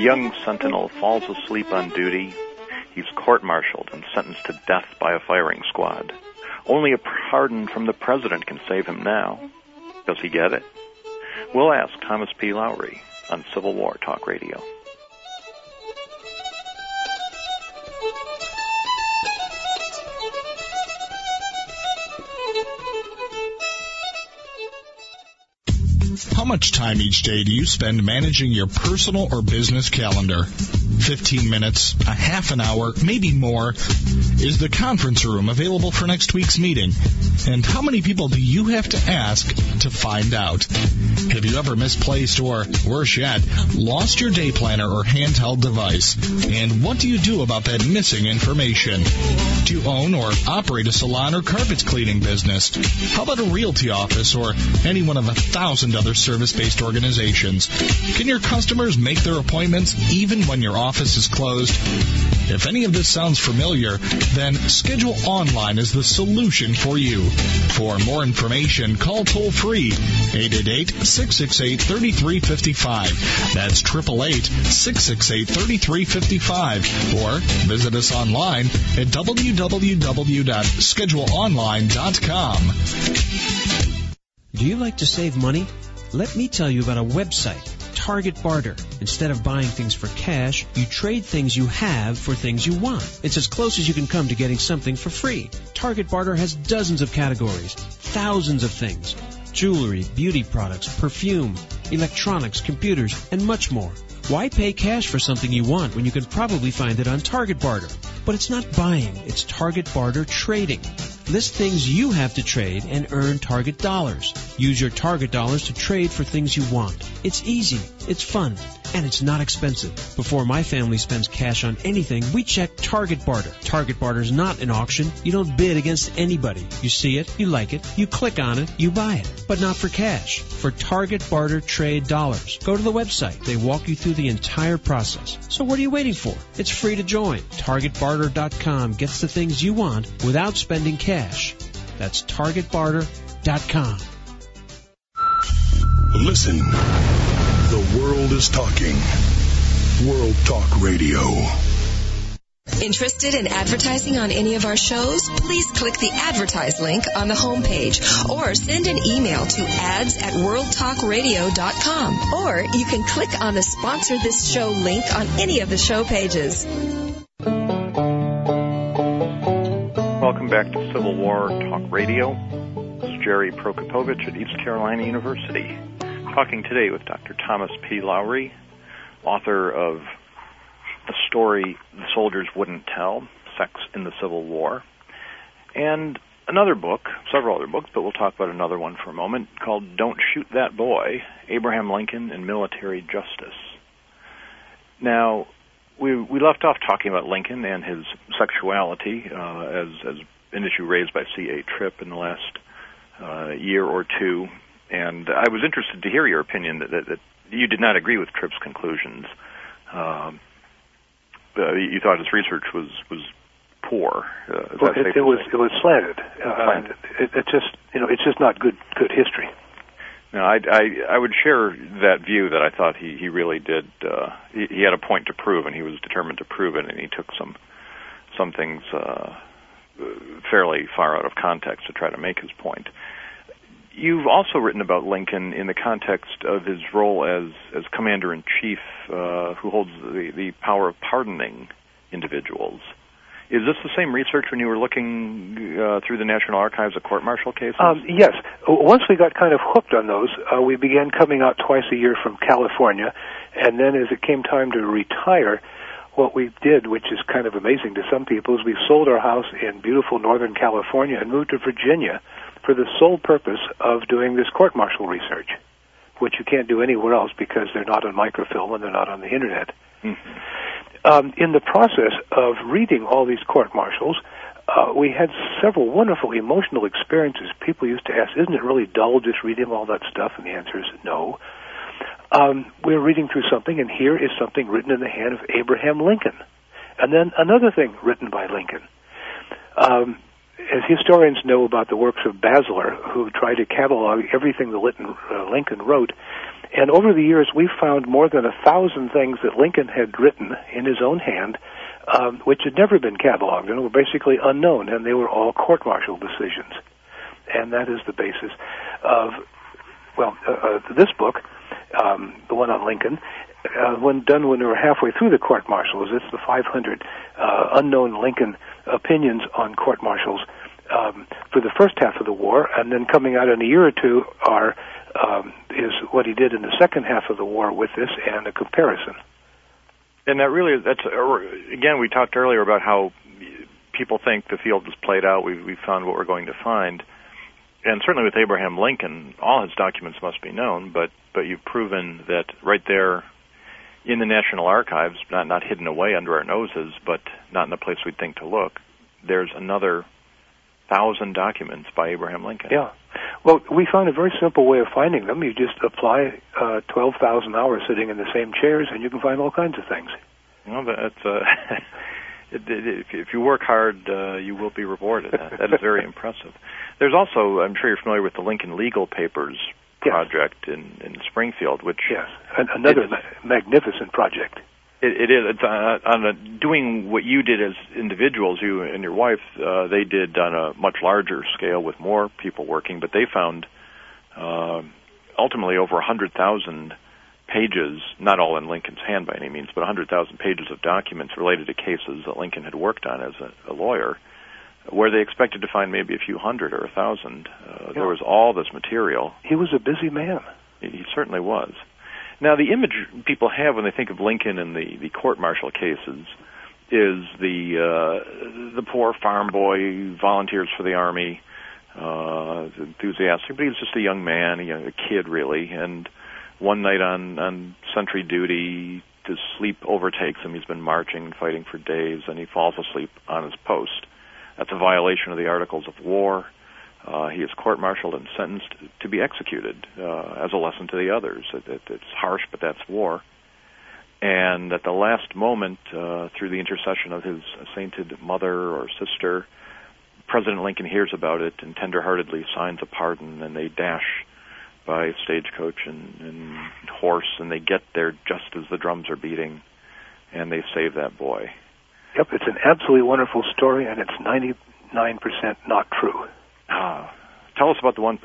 young sentinel falls asleep on duty. He's court-martialed and sentenced to death by a firing squad. Only a pardon from the president can save him now. Does he get it? We'll ask Thomas P. Lowry on Civil War Talk Radio. How much time each day do you spend managing your personal or business calendar? 15 minutes, a half an hour, maybe more. Is the conference room available for next week's meeting? And how many people do you have to ask to find out? Have you ever misplaced or, worse yet, lost your day planner or handheld device? And what do you do about that missing information? Do you own or operate a salon or carpet cleaning business? How about a realty office or any one of a thousand other service-based organizations? Can your customers make their appointments even when your office is closed? If any of this sounds familiar, then Schedule Online is the solution for you. For more information, call toll free 888-668-3355. That's 888-668-3355. Or visit us online at www.scheduleonline.com. Do you like to save money? Let me tell you about a website, Target Barter. Instead of buying things for cash, you trade things you have for things you want. It's as close as you can come to getting something for free. Target Barter has dozens of categories, thousands of things. Jewelry, beauty products, perfume, electronics, computers, and much more. Why pay cash for something you want when you can probably find it on Target Barter? But it's not buying, it's Target Barter trading. List things you have to trade and earn Target dollars. Use your Target dollars to trade for things you want. It's easy, it's fun, and it's not expensive. Before my family spends cash on anything, we check Target Barter. Target Barter is not an auction. You don't bid against anybody. You see it, you like it, you click on it, you buy it. But not for cash. For Target Barter Trade Dollars. Go to the website. They walk you through the entire process. So what are you waiting for? It's free to join. TargetBarter.com gets the things you want without spending cash. That's TargetBarter.com. Listen. The world is talking. World Talk Radio. Interested in advertising on any of our shows? Please click the advertise link on the homepage or send an email to ads at worldtalkradio.com. Or you can click on the sponsor this show link on any of the show pages. Welcome back to Civil War Talk Radio. This is Jerry Prokopowicz at East Carolina University, talking today with Dr. Thomas P. Lowry, author of the story The Soldiers Wouldn't Tell, Sex in the Civil War, and another book, several other books, but we'll talk about another one for a moment, called Don't Shoot That Boy, Abraham Lincoln and Military Justice. Now, we we left off talking about Lincoln and his sexuality uh, as as an issue raised by C.A. Tripp in the last uh, year or two, and I was interested to hear your opinion that, that, that you did not agree with Tripp's conclusions. Um, uh, you thought his research was was poor. Uh, well, it, it was it was slanted. Uh, it, it just you know it's just not good good history. No, I, I I would share that view that I thought he he really did. Uh, he, he had a point to prove, and he was determined to prove it, and he took some some things uh, fairly far out of context to try to make his point. You've also written about Lincoln in the context of his role as as commander in chief, uh, who holds the the power of pardoning individuals. Is this the same research when you were looking uh, through the National Archives of court-martial cases? Um, yes. Once we got kind of hooked on those, uh, we began coming out twice a year from California, and then as it came time to retire, what we did, which is kind of amazing to some people, is we sold our house in beautiful Northern California and moved to Virginia for the sole purpose of doing this court-martial research, which you can't do anywhere else because they're not on microfilm and they're not on the internet. Mm-hmm um, in the process of reading all these court martials, uh, we had several wonderful emotional experiences. People used to ask, "Isn't it really dull just reading all that stuff?" And the answer is no. Um, we're reading through something, and here is something written in the hand of Abraham Lincoln, and then another thing written by Lincoln. Um, as historians know about the works of Basler, who tried to catalog everything that uh, Lincoln wrote, And over the years, we've found more than a thousand things that Lincoln had written in his own hand, um, which had never been cataloged and were basically unknown, and they were all court-martial decisions. And that is the basis of, well, uh, uh, this book, um, the one on Lincoln, uh, when done when we were halfway through the court martials, it's the 500 uh, unknown Lincoln opinions on court martials um, for the first half of the war, and then coming out in a year or two are um, is what he did in the second half of the war with this and a comparison. And that really that's uh, again we talked earlier about how people think the field is played out. We we found what we're going to find, and certainly with Abraham Lincoln, all his documents must be known. But but you've proven that right there in the National Archives, not not hidden away under our noses, but not in the place we'd think to look. There's another thousand documents by Abraham Lincoln. Yeah. Well, we found a very simple way of finding them. You just apply uh, 12,000 hours sitting in the same chairs, and you can find all kinds of things. Well, that's uh, it, it, if you work hard, uh, you will be rewarded. that, that is very impressive. There's also, I'm sure you're familiar with the Lincoln Legal Papers project in, in Springfield, which yes, another magnificent project. It, it is. It's uh, on a, doing what you did as individuals, you and your wife. Uh, they did on a much larger scale with more people working, but they found uh, ultimately over a hundred thousand pages, not all in Lincoln's hand by any means, but a hundred thousand pages of documents related to cases that Lincoln had worked on as a, a lawyer where they expected to find maybe a few hundred or a thousand. Uh, yeah. There was all this material. He was a busy man. He, he certainly was. Now, the image people have when they think of Lincoln and the the court martial cases is the uh, the poor farm boy volunteers for the army, uh, enthusiastic, but he was just a young man, a, young, a kid really, and one night on on sentry duty, his sleep overtakes him. He's been marching and fighting for days, and he falls asleep on his post that's a violation of the Articles of War. Uh, he is court-martialed and sentenced to be executed uh, as a lesson to the others. It, it, it's harsh, but that's war. And at the last moment, uh, through the intercession of his sainted mother or sister, President Lincoln hears about it and tenderheartedly signs a pardon, and they dash by stagecoach and, and horse, and they get there just as the drums are beating, and they save that boy. Yep, it's an absolutely wonderful story, and it's 99% not true. Ah, tell us about the 1%.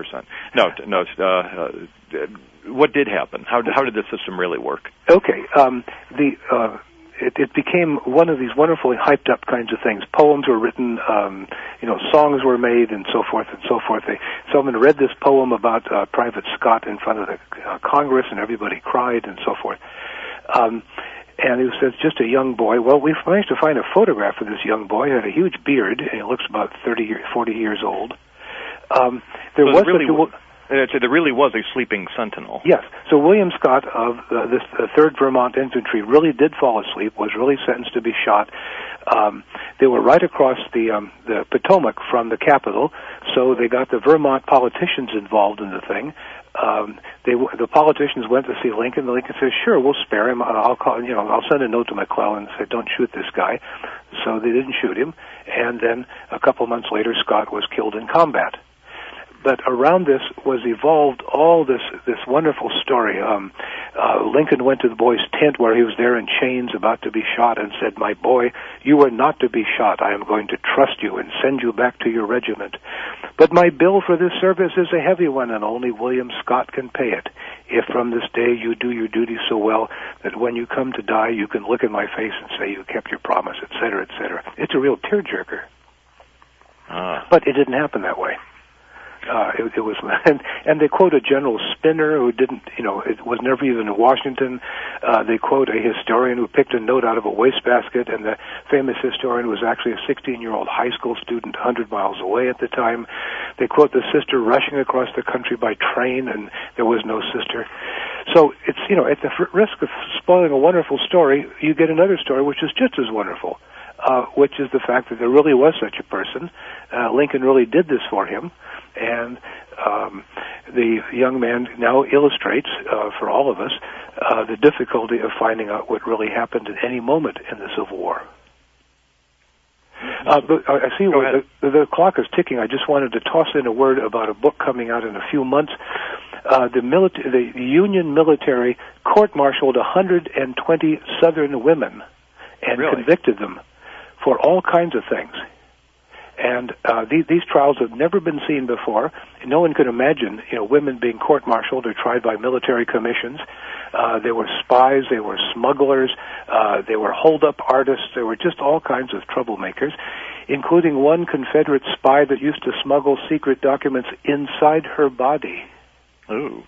No, no, uh, uh, what did happen? How, how did the system really work? Okay, um, the, uh, it, it became one of these wonderfully hyped up kinds of things. Poems were written, um, you know, songs were made, and so forth and so forth. They, someone read this poem about uh, Private Scott in front of the uh, Congress, and everybody cried, and so forth. Um, and he says just a young boy. Well, we've managed to find a photograph of this young boy. He had a huge beard, and he looks about thirty, forty years old. Um, there so was really, a, there really was a sleeping sentinel. Yes. So William Scott of uh, this uh, Third Vermont Infantry really did fall asleep. Was really sentenced to be shot. Um, they were right across the um, the Potomac from the Capitol, so they got the Vermont politicians involved in the thing um, they the politicians went to see Lincoln. Lincoln says, "Sure, we'll spare him. I'll call. You know, I'll send a note to McClellan and say, don't shoot this guy." So they didn't shoot him, and then a couple months later, Scott was killed in combat but around this was evolved all this this wonderful story. Um, uh, Lincoln went to the boy's tent where he was there in chains, about to be shot, and said, "My boy, you are not to be shot. I am going to trust you and send you back to your regiment. But my bill for this service is a heavy one, and only William Scott can pay it. If from this day you do your duty so well that when you come to die, you can look in my face and say you kept your promise, etc., etc." It's a real tearjerker. Ah. But it didn't happen that way uh, it, it was, and, and they quote a General Spinner who didn't, you know, it was never even in Washington. Uh, they quote a historian who picked a note out of a wastebasket, and the famous historian was actually a 16-year-old high school student 100 miles away at the time. They quote the sister rushing across the country by train, and there was no sister. So it's, you know, at the risk of spoiling a wonderful story, you get another story which is just as wonderful. Uh, which is the fact that there really was such a person. Uh, Lincoln really did this for him and um, the young man now illustrates uh, for all of us uh, the difficulty of finding out what really happened at any moment in the Civil War. Uh, but I see the, the clock is ticking. I just wanted to toss in a word about a book coming out in a few months. uh, the, military, the Union military court-martialed 120 Southern women and really? convicted them for all kinds of things. And uh, these, these trials have never been seen before. No one could imagine, you know, women being court-martialed or tried by military commissions. Uh, they were spies, they were smugglers, uh, they were hold-up artists. There were just all kinds of troublemakers, including one Confederate spy that used to smuggle secret documents inside her body. Ooh.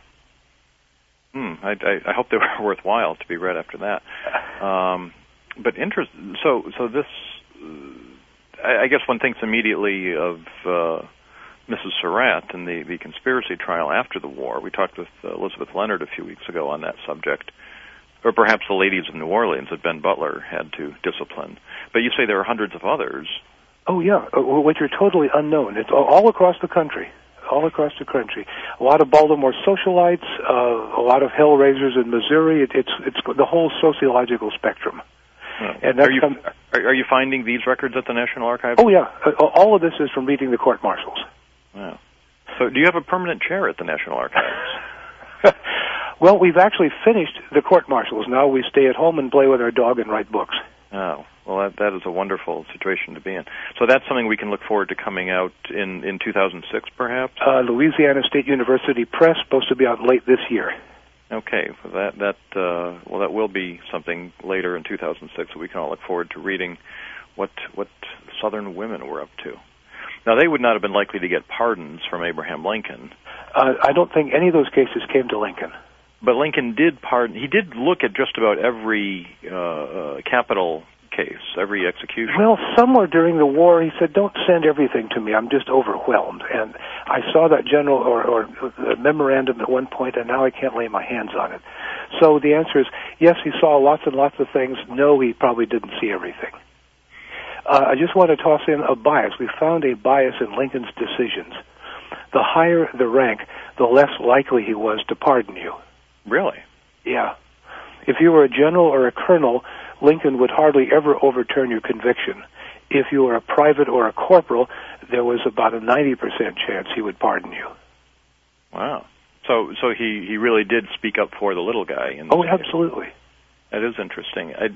Hmm. I, I, I hope they were worthwhile to be read after that. Um, but interest. So so this. I, I guess one thinks immediately of uh, Mrs. Surratt and the the conspiracy trial after the war. We talked with uh, Elizabeth Leonard a few weeks ago on that subject. Or perhaps the ladies of New Orleans that Ben Butler had to discipline. But you say there are hundreds of others. Oh yeah, uh, which are totally unknown. It's all, across the country all across the country. A lot of Baltimore socialites, uh, a lot of hellraisers in Missouri. It, it's it's the whole sociological spectrum. And are you come, are, you finding these records at the National Archives? Oh yeah, all of this is from reading the court martials. Wow. So, do you have a permanent chair at the National Archives? well, we've actually finished the court martials. Now we stay at home and play with our dog and write books. Oh, well, that, that is a wonderful situation to be in. So that's something we can look forward to coming out in, in 2006, perhaps? Uh, Louisiana State University Press, supposed to be out late this year. Okay, well that that uh, well that will be something later in 2006 that we can all look forward to reading what what Southern women were up to. Now they would not have been likely to get pardons from Abraham Lincoln. Uh, I don't think any of those cases came to Lincoln. But Lincoln did pardon. He did look at just about every uh, uh, capital case, every execution? Well, somewhere during the war, he said, "Don't send everything to me. I'm just overwhelmed." And I saw that general or, or memorandum at one point, and now I can't lay my hands on it. So the answer is yes. He saw lots and lots of things. No, he probably didn't see everything. Uh, I just want to toss in a bias. We found a bias in Lincoln's decisions. The higher the rank, the less likely he was to pardon you. Really? Yeah. If you were a general or a colonel, Lincoln would hardly ever overturn your conviction. If you were a private or a corporal, there was about a 90% chance he would pardon you. Wow. So so he he really did speak up for the little guy In Oh, absolutely. That is interesting. I,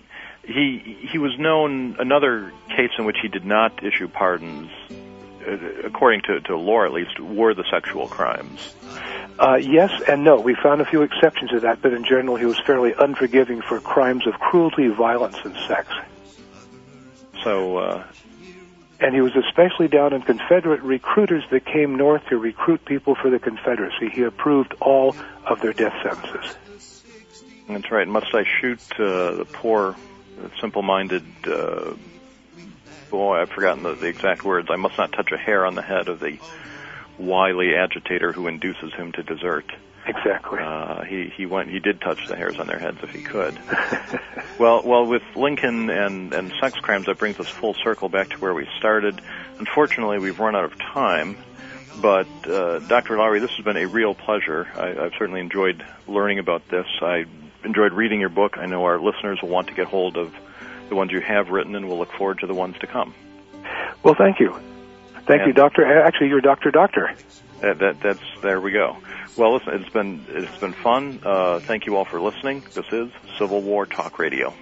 he he was known another case in which he did not issue pardons uh, according to, to law at least, were the sexual crimes. Uh, yes and no. We found a few exceptions to that, but in general, he was fairly unforgiving for crimes of cruelty, violence, and sex. So, uh, and he was especially down on Confederate recruiters that came north to recruit people for the Confederacy. He approved all of their death sentences. That's right. Must I shoot uh, the poor, simple-minded uh, boy? I've forgotten the, the exact words. I must not touch a hair on the head of the wily agitator who induces him to desert. Exactly. Uh, he he went. He did touch the hairs on their heads if he could. well, well, with Lincoln and and sex crimes, that brings us full circle back to where we started. Unfortunately, we've run out of time. But uh, Dr. Lowry, this has been a real pleasure. I, I've certainly enjoyed learning about this. I enjoyed reading your book. I know our listeners will want to get hold of the ones you have written, and we'll look forward to the ones to come. Well, thank you. Thank and you, Doctor. Actually, you're Doctor Doctor. That, that, that's there we go. Well, listen, it's been it's been fun. Uh, thank you all for listening. This is Civil War Talk Radio.